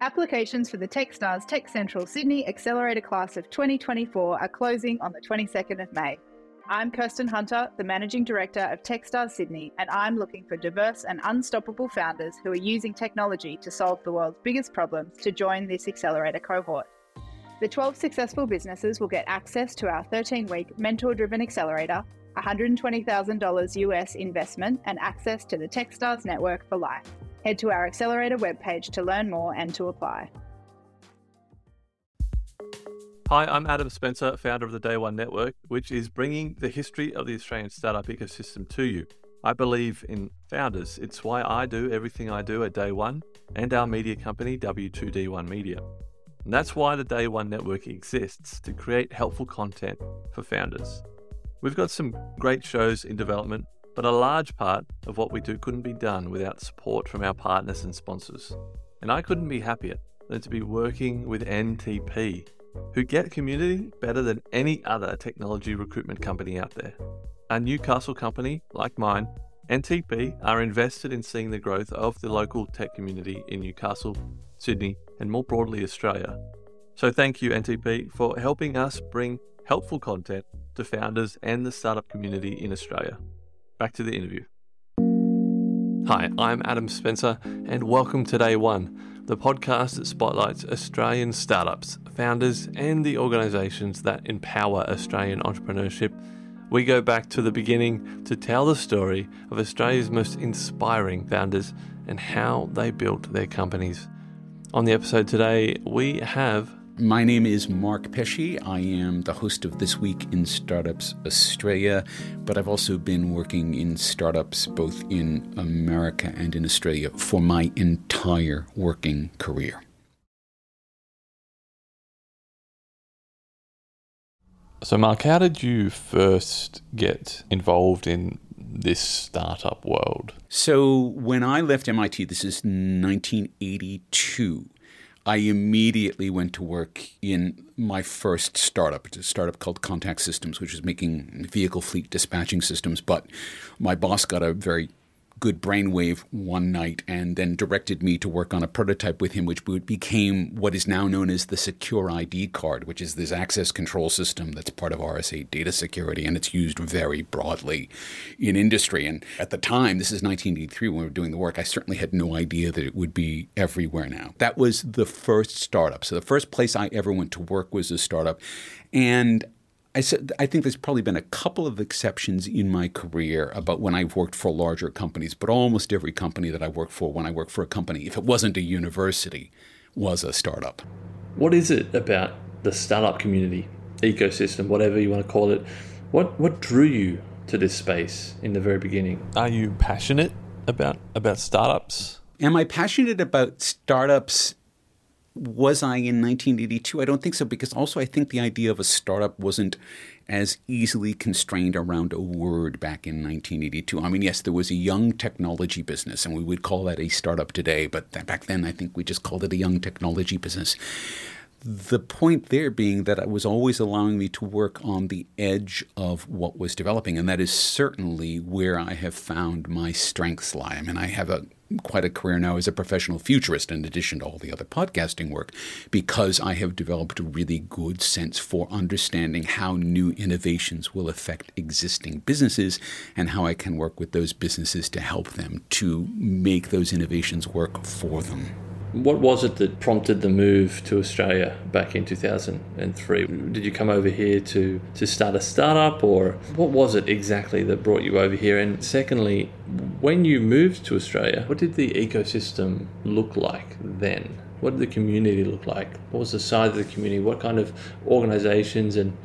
Applications for the Techstars Tech Central Sydney Accelerator Class of 2024 are closing on the 22nd of May. I'm Kirsten Hunter, the Managing Director of Techstars Sydney, and I'm looking for diverse and unstoppable founders who are using technology to solve the world's biggest problems to join this accelerator cohort. The 12 successful businesses will get access to our 13 week mentor driven accelerator, $120,000 US investment, and access to the Techstars network for life. Head to our accelerator webpage to learn more and to apply. Hi, I'm Adam Spencer, founder of the Day One Network, which is bringing the history of the Australian startup ecosystem to you. I believe in founders. It's why I do everything I do at Day One and our media company, W2D1 Media. And that's why the Day One Network exists to create helpful content for founders. We've got some great shows in development, but a large part of what we do couldn't be done without support from our partners and sponsors. And I couldn't be happier than to be working with NTP, who get community better than any other technology recruitment company out there. A Newcastle company like mine, NTP are invested in seeing the growth of the local tech community in Newcastle, Sydney, and more broadly Australia. So thank you, NTP, for helping us bring helpful content to founders and the startup community in Australia. Back to the interview. Hi, I'm Adam Spencer, and welcome to Day One, the podcast that spotlights Australian startups, founders, and the organisations that empower Australian entrepreneurship. We go back to the beginning to tell the story of Australia's most inspiring founders and how they built their companies. On the episode today, we have my name is Mark Pesce. I am the host of This Week in Startups Australia, but I've also been working in startups both in America and in Australia for my entire working career. So, Mark, how did you first get involved in this startup world? So, when I left MIT, this is 1982. I immediately went to work in my first startup. It's a startup called Contact Systems, which is making vehicle fleet dispatching systems. But my boss got a very good brainwave one night and then directed me to work on a prototype with him, which became what is now known as the SecurID card, which is this access control system that's part of RSA data security, and it's used very broadly in industry. And at the time, this is 1983 when we were doing the work, I certainly had no idea that it would be everywhere now. That was the first startup. So the first place I ever went to work was a startup. And I said I think there's probably been a couple of exceptions in my career about when I've worked for larger companies, but almost every company that I worked for, when I worked for a company, if it wasn't a university, was a startup. What is it about the startup community, ecosystem, whatever you want to call it? What what drew you to this space in the very beginning? Are you passionate about about startups? Am I passionate about startups was I in 1982? I don't think so, because also I think the idea of a startup wasn't as easily constrained around a word back in 1982. I mean, yes, there was a young technology business, and we would call that a startup today, but back then I think we just called it a young technology business. The point there being that it was always allowing me to work on the edge of what was developing, and that is certainly where I have found my strengths lie. I mean, I have a quite a career now as a professional futurist in addition to all the other podcasting work because I have developed a really good sense for understanding how new innovations will affect existing businesses and how I can work with those businesses to help them to make those innovations work for them. What was it that prompted the move to Australia back in 2003? Did you come over here to, to start a startup, or what was it exactly that brought you over here? And secondly, when you moved to Australia, what did the ecosystem look like then? What did the community look like? What was the size of the community? What kind of organizations and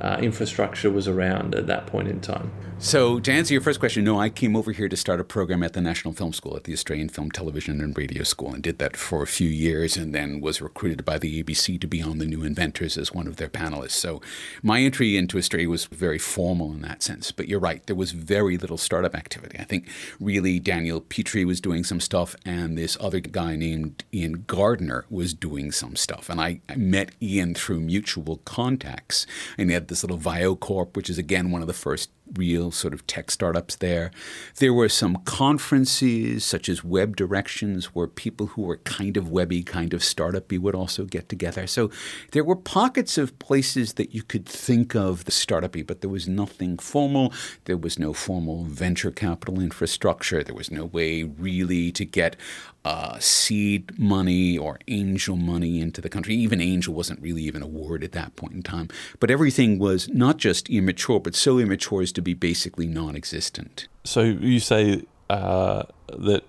uh, infrastructure was around at that point in time? So, to answer your first question, no, I came over here to start a program at the National Film School at the Australian Film, Television, and Radio School and did that for a few years and then was recruited by the ABC to be on The New Inventors as one of their panelists. So, my entry into Australia was very formal in that sense. But you're right, there was very little startup activity. I think really Daniel Petre was doing some stuff and this other guy named Ian Gardiner was doing some stuff. And I, I met Ian through mutual contacts and had this little VioCorp, which is again one of the first real sort of tech startups there. There were some conferences, such as Web Directions, where people who were kind of webby, kind of startupy would also get together. So there were pockets of places that you could think of the startupy, but there was nothing formal. There was no formal venture capital infrastructure. There was no way really to get uh, seed money or angel money into the country. Even angel wasn't really even a word at that point in time. But everything was not just immature, but so immature as to be basically non existent. So you say uh, that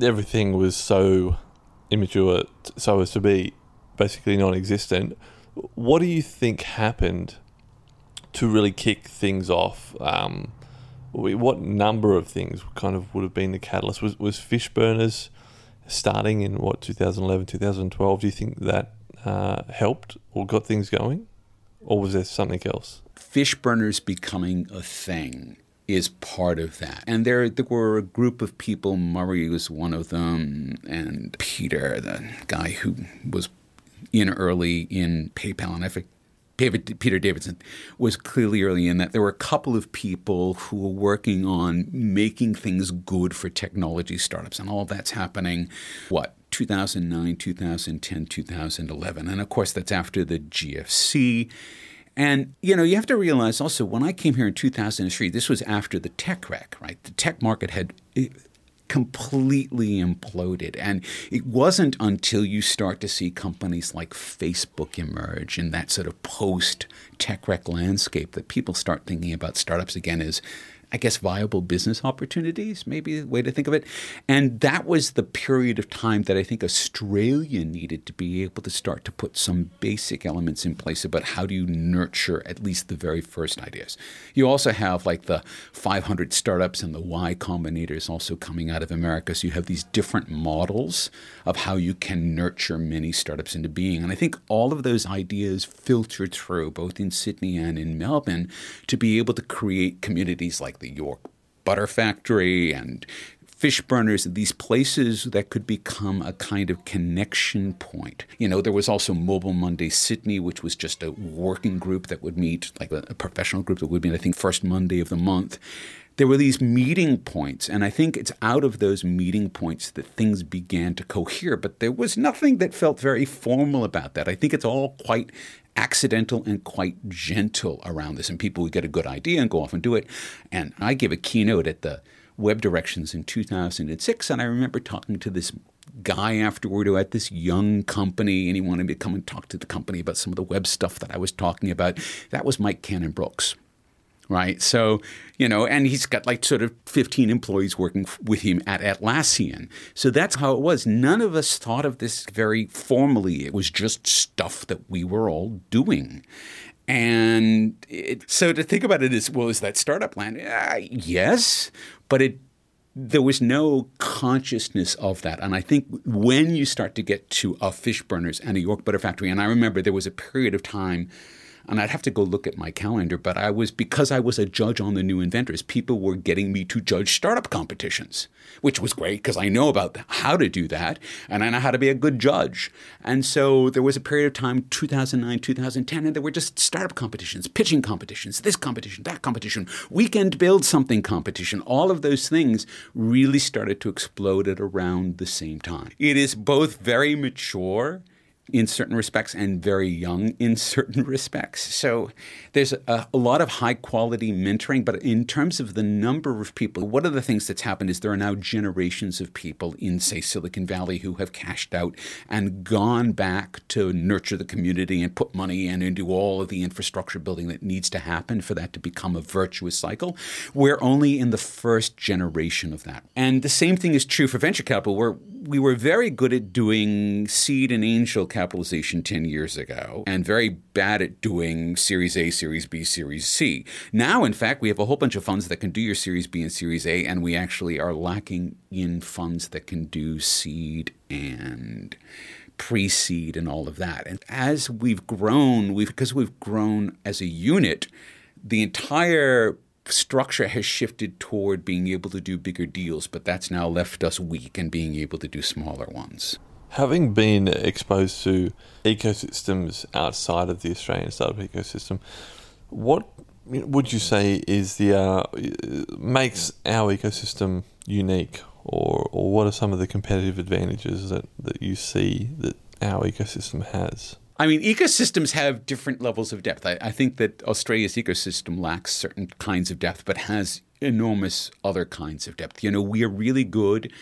everything was so immature, so as to be basically non existent. What do you think happened to really kick things off? Um, what number of things kind of would have been the catalyst? Was, was Fishburners starting in what 2011, 2012, do you think that uh, helped or got things going, or was there something else? Fishburners becoming a thing is part of that. And there, there were a group of people. Murray was one of them, and Peter, the guy who was in early in PayPal, and I think David, Peter Davidson was clearly early in that. There were a couple of people who were working on making things good for technology startups, and all that's happening, what, 2009, 2010, 2011. And of course, that's after the GFC. And, you know, you have to realize also when I came here in 2003, this was after the tech wreck, right? The tech market had eh, completely imploded. And it wasn't until you start to see companies like Facebook emerge in that sort of post tech wreck landscape that people start thinking about startups again as I guess, viable business opportunities, maybe the way to think of it. And that was the period of time that I think Australia needed to be able to start to put some basic elements in place about how do you nurture at least the very first ideas. You also have like the 500 startups and the Y Combinators also coming out of America. So you have these different models of how you can nurture many startups into being. And I think all of those ideas filtered through both in Sydney and in Melbourne to be able to create communities like the York Butter Factory and fish Fishburners, these places that could become a kind of connection point. You know, there was also Mobile Monday Sydney, which was just a working group that would meet, like a, a professional group that would meet, I think, first Monday of the month there were these meeting points, and I think it's out of those meeting points that things began to cohere. But there was nothing that felt very formal about that. I think it's all quite accidental and quite gentle around this, and people would get a good idea and go off and do it. And I gave a keynote at the Web Directions in 2006, and I remember talking to this guy afterward who had this young company and he wanted me to come and talk to the company about some of the web stuff that I was talking about. That was Mike Cannon-Brookes right? So, you know, and he's got like sort of 15 employees working with him at Atlassian. So that's how it was. None of us thought of this very formally. It was just stuff that we were all doing. And it, so to think about it as well as that startup land, uh, yes, but it there was no consciousness of that. And I think when you start to get to a Fishburners and a York Butter Factory, and I remember there was a period of time and I'd have to go look at my calendar, but I was because I was a judge on the new inventors, people were getting me to judge startup competitions, which was great because I know about how to do that and I know how to be a good judge. And so there was a period of time 2009, 2010 and there were just startup competitions, pitching competitions, this competition, that competition, weekend build something competition. All of those things really started to explode at around the same time. It is both very mature in certain respects and very young in certain respects. So there's a, a, lot of high quality mentoring, but in terms of the number of people, one of the things that's happened is there are now generations of people in, say, Silicon Valley who have cashed out and gone back to nurture the community and put money in and do all of the infrastructure building that needs to happen for that to become a virtuous cycle. We're only in the first generation of that. And the same thing is true for venture capital, where we were very good at doing seed and angel capitalization 10 years ago and very bad at doing Series A, Series B, Series C. Now, in fact, we have a whole bunch of funds that can do your Series B and Series A, and we actually are lacking in funds that can do seed and pre-seed and all of that. And as we've grown, we've because we've grown as a unit, the entire structure has shifted toward being able to do bigger deals, but that's now left us weak and being able to do smaller ones. Having been exposed to ecosystems outside of the Australian startup ecosystem, what would you say is the uh, makes our ecosystem unique, or or what are some of the competitive advantages that, that you see that our ecosystem has? I mean, ecosystems have different levels of depth. I, I, think that Australia's ecosystem lacks certain kinds of depth, but has enormous other kinds of depth. You know, we are really good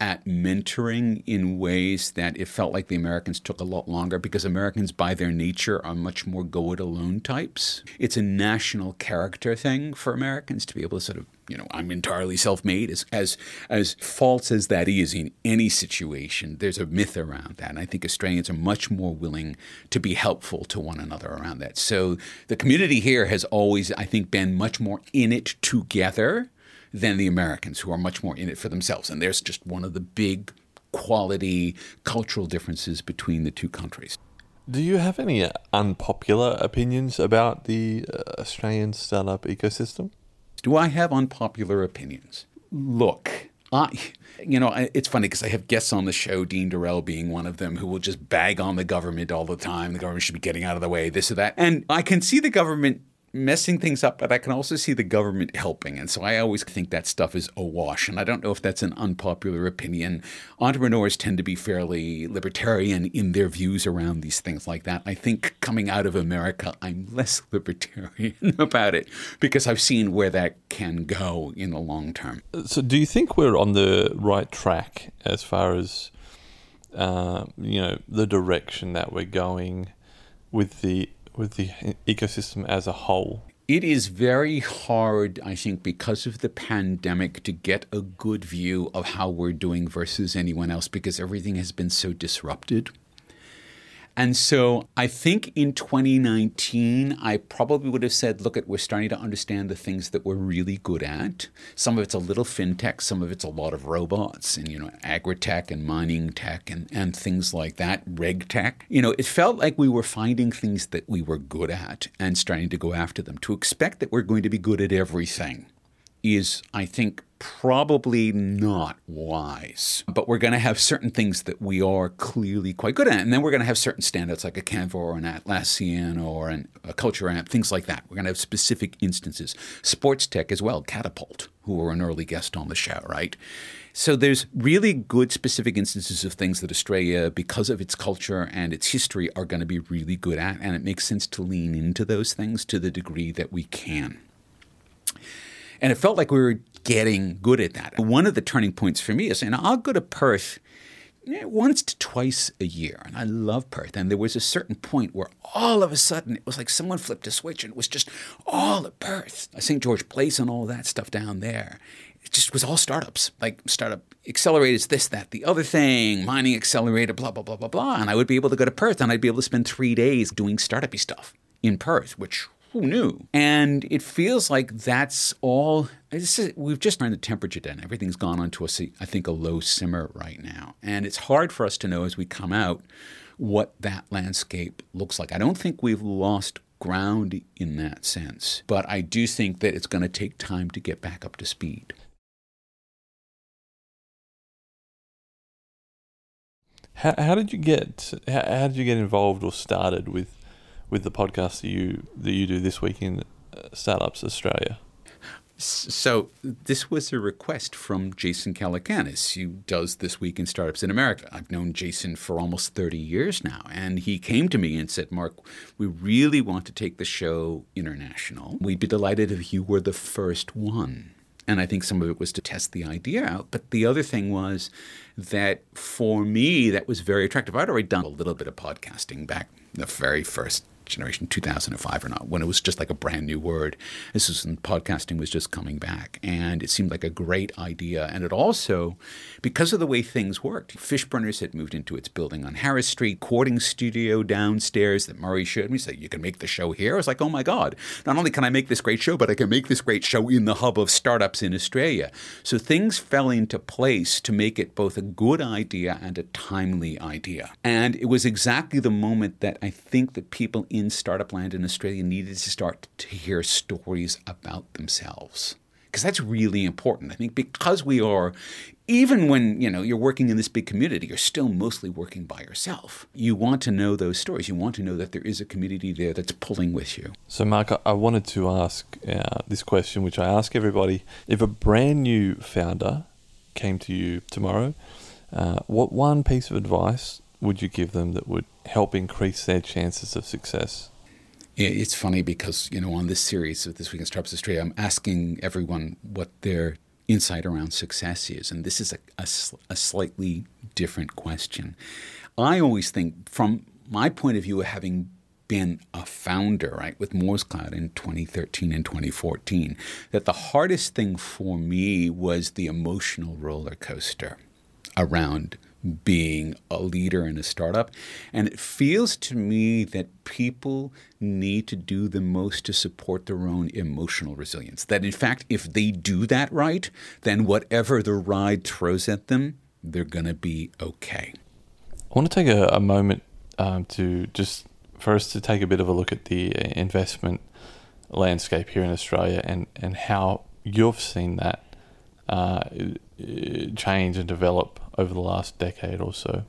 at mentoring in ways that it felt like the Americans took a lot longer because Americans, by their nature, are much more go it alone types. It's a national character thing for Americans to be able to sort of, you know, I'm entirely self made. As, as, as false as that is in any situation, there's a myth around that. And I think Australians are much more willing to be helpful to one another around that. So the community here has always, I think, been much more in it together than the Americans, who are much more in it for themselves. And there's just one of the big quality cultural differences between the two countries. Do you have any unpopular opinions about the uh, Australian startup ecosystem? Do I have unpopular opinions? Look, I, you know, it's funny because I have guests on the show, Dean Durrell being one of them, who will just bag on the government all the time. The government should be getting out of the way, this or that. And I can see the government messing things up, but I can also see the government helping. And so I always think that stuff is awash. And I don't know if that's an unpopular opinion. Entrepreneurs tend to be fairly libertarian in their views around these things like that. I think coming out of America, I'm less libertarian about it because I've seen where that can go in the long term. So, do you think we're on the right track as far as, uh, you know, the direction that we're going with the with the ecosystem as a whole? It is very hard, I think, because of the pandemic to get a good view of how we're doing versus anyone else because everything has been so disrupted. And so I think in 2019, I probably would have said, look, at we're starting to understand the things that we're really good at. Some of it's a little fintech, some of it's a lot of robots and, you know, agri-tech and mining tech and, and things like that, reg tech. You know, it felt like we were finding things that we were good at and starting to go after them. To expect that we're going to be good at everything is, I think, probably not wise. But we're going to have certain things that we are clearly quite good at. And then we're going to have certain standouts like a Canva or an Atlassian or an, a Culture Amp, things like that. We're going to have specific instances. Sports tech as well, Catapult, who were an early guest on the show, right? So there's really good specific instances of things that Australia, because of its culture and its history, are going to be really good at. And it makes sense to lean into those things to the degree that we can. And it felt like we were getting good at that. One of the turning points for me is, and I'll go to Perth eh, once to twice a year, and I love Perth. And there was a certain point where all of a sudden it was like someone flipped a switch, and it was just all at Perth, St. George Place, and all that stuff down there. It just was all startups, like startup accelerators, this, that, the other thing, mining accelerator, blah, blah, blah, blah, blah. And I would be able to go to Perth and I'd be able to spend three days doing startupy stuff in Perth, which who knew? And it feels like that's all. Is, we've just turned the temperature down. Everything's gone onto a, I think, a low simmer right now. And it's hard for us to know as we come out what that landscape looks like. I don't think we've lost ground in that sense, but I do think that it's going to take time to get back up to speed. How, how did you get how, how did you get involved or started with with the podcast that you that you do this week in uh, Startups Australia? So this was a request from Jason Calacanis, who does This Week in Startups in America. I've known Jason for almost 30 years now, and he came to me and said, Mark, we really want to take the show international. We'd be delighted if you were the first one. And I think some of it was to test the idea out. But the other thing was that for me, that was very attractive. I'd already done a little bit of podcasting back the very first generation 2005 or not when it was just like a brand new word. This was when podcasting was just coming back and it seemed like a great idea. And it also because of the way things worked fishburners had moved into its building on harris street courting studio downstairs that murray showed me said you can make the show here. I was like oh my god. Not only can i make this great show but i can make this great show in the hub of startups in australia. So things fell into place to make it both a good idea and a timely idea. And it was exactly the moment that i think that people in in startup land in Australia needed to start to hear stories about themselves. Because that's really important. I think because we are even when you know you're working in this big community, you're still mostly working by yourself. You want to know those stories. You want to know that there is a community there that's pulling with you. So, Mark, I wanted to ask uh, this question, which I ask everybody: If a brand new founder came to you tomorrow, uh, what one piece of advice would you give them that would help increase their chances of success? It's funny because you know on this series of this week in Startups Australia, I'm asking everyone what their insight around success is. And this is a, a, a slightly different question. I always think, from my point of view of having been a founder, right, with MooresCloud in 2013 and 2014, that the hardest thing for me was the emotional roller coaster around being a leader in a startup. And it feels to me that people need to do the most to support their own emotional resilience. That in fact, if they do that right, then whatever the ride throws at them, they're going to be okay. I want to take a, a moment um, to just first to take a bit of a look at the investment landscape here in Australia and, and how you've seen that uh, change and develop over the last decade or so.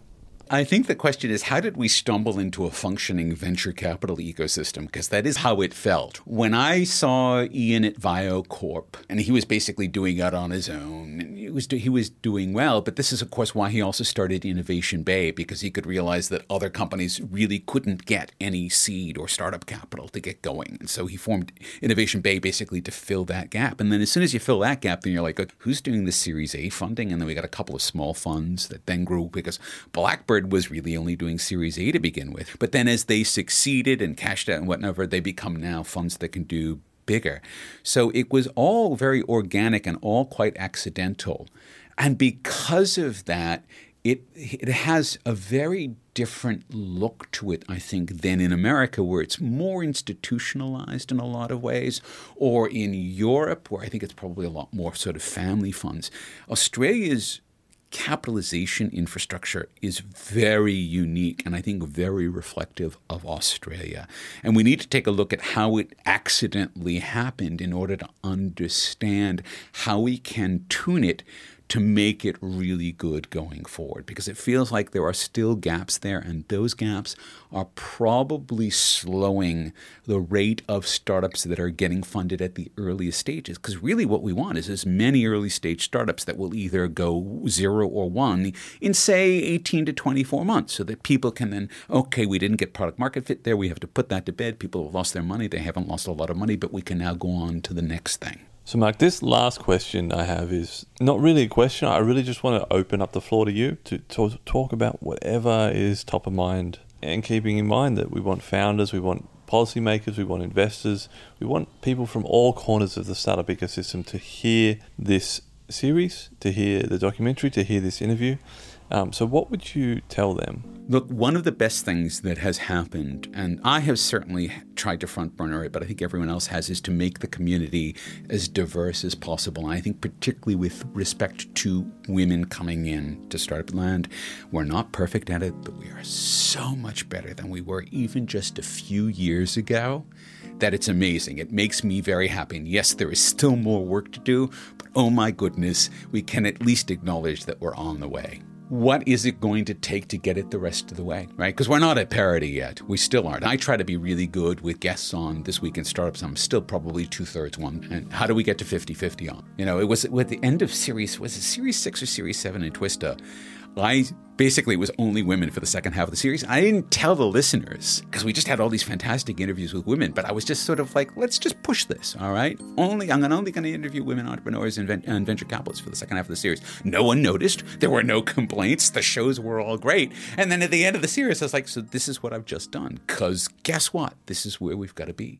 I think the question is how did we stumble into a functioning venture capital ecosystem? Because that is how it felt. When I saw Ian at Vio Corp, and he was basically doing it on his own, he was, he was doing well, but this is, of course, why he also started Innovation Bay, because he could realize that other companies really couldn't get any seed or startup capital to get going. And so he formed Innovation Bay basically to fill that gap. And then as soon as you fill that gap, then you're like, who's doing the Series A funding? And then we got a couple of small funds that then grew because Blackbird was really only doing Series A to begin with. But then as they succeeded and cashed out and whatever, they become now funds that can do bigger. So it was all very organic and all quite accidental. And because of that, it it has a very different look to it, I think, than in America, where it's more institutionalized in a lot of ways, or in Europe, where I think it's probably a lot more sort of family funds. Australia's capitalization infrastructure is very unique and I think very reflective of Australia. And we need to take a look at how it accidentally happened in order to understand how we can tune it to make it really good going forward because it feels like there are still gaps there, and those gaps are probably slowing the rate of startups that are getting funded at the earliest stages. Because really, what we want is as many early stage startups that will either go zero or one in, say, 18 to 24 months so that people can then, okay, we didn't get product market fit there, we have to put that to bed. People have lost their money, they haven't lost a lot of money, but we can now go on to the next thing. So, Mark, this last question I have is not really a question. I really just want to open up the floor to you to, to talk about whatever is top of mind and keeping in mind that we want founders, we want policymakers, we want investors, we want people from all corners of the startup ecosystem to hear this series, to hear the documentary, to hear this interview. Um, so, what would you tell them? Look, one of the best things that has happened, and I have certainly tried to front burner it, but I think everyone else has, is to make the community as diverse as possible. And I think, particularly with respect to women coming in to Startup Land, we're not perfect at it, but we are so much better than we were even just a few years ago that it's amazing. It makes me very happy. And yes, there is still more work to do, but oh my goodness, we can at least acknowledge that we're on the way what is it going to take to get it the rest of the way, right? Because we're not at parity yet. We still aren't. I try to be really good with guests on This Week in Startups. I'm still probably two thirds one. And how do we get to 50 50 on? You know, it was at the end of series, was it series six or series seven in Twista? I basically was only women for the second half of the series. I didn't tell the listeners because we just had all these fantastic interviews with women, but I was just sort of like, let's just push this, all right? Only I'm only going to interview women entrepreneurs and, and venture capitalists for the second half of the series. No one noticed. There were no complaints. The shows were all great. And then at the end of the series, I was like, so this is what I've just done. Because guess what? This is where we've got to be.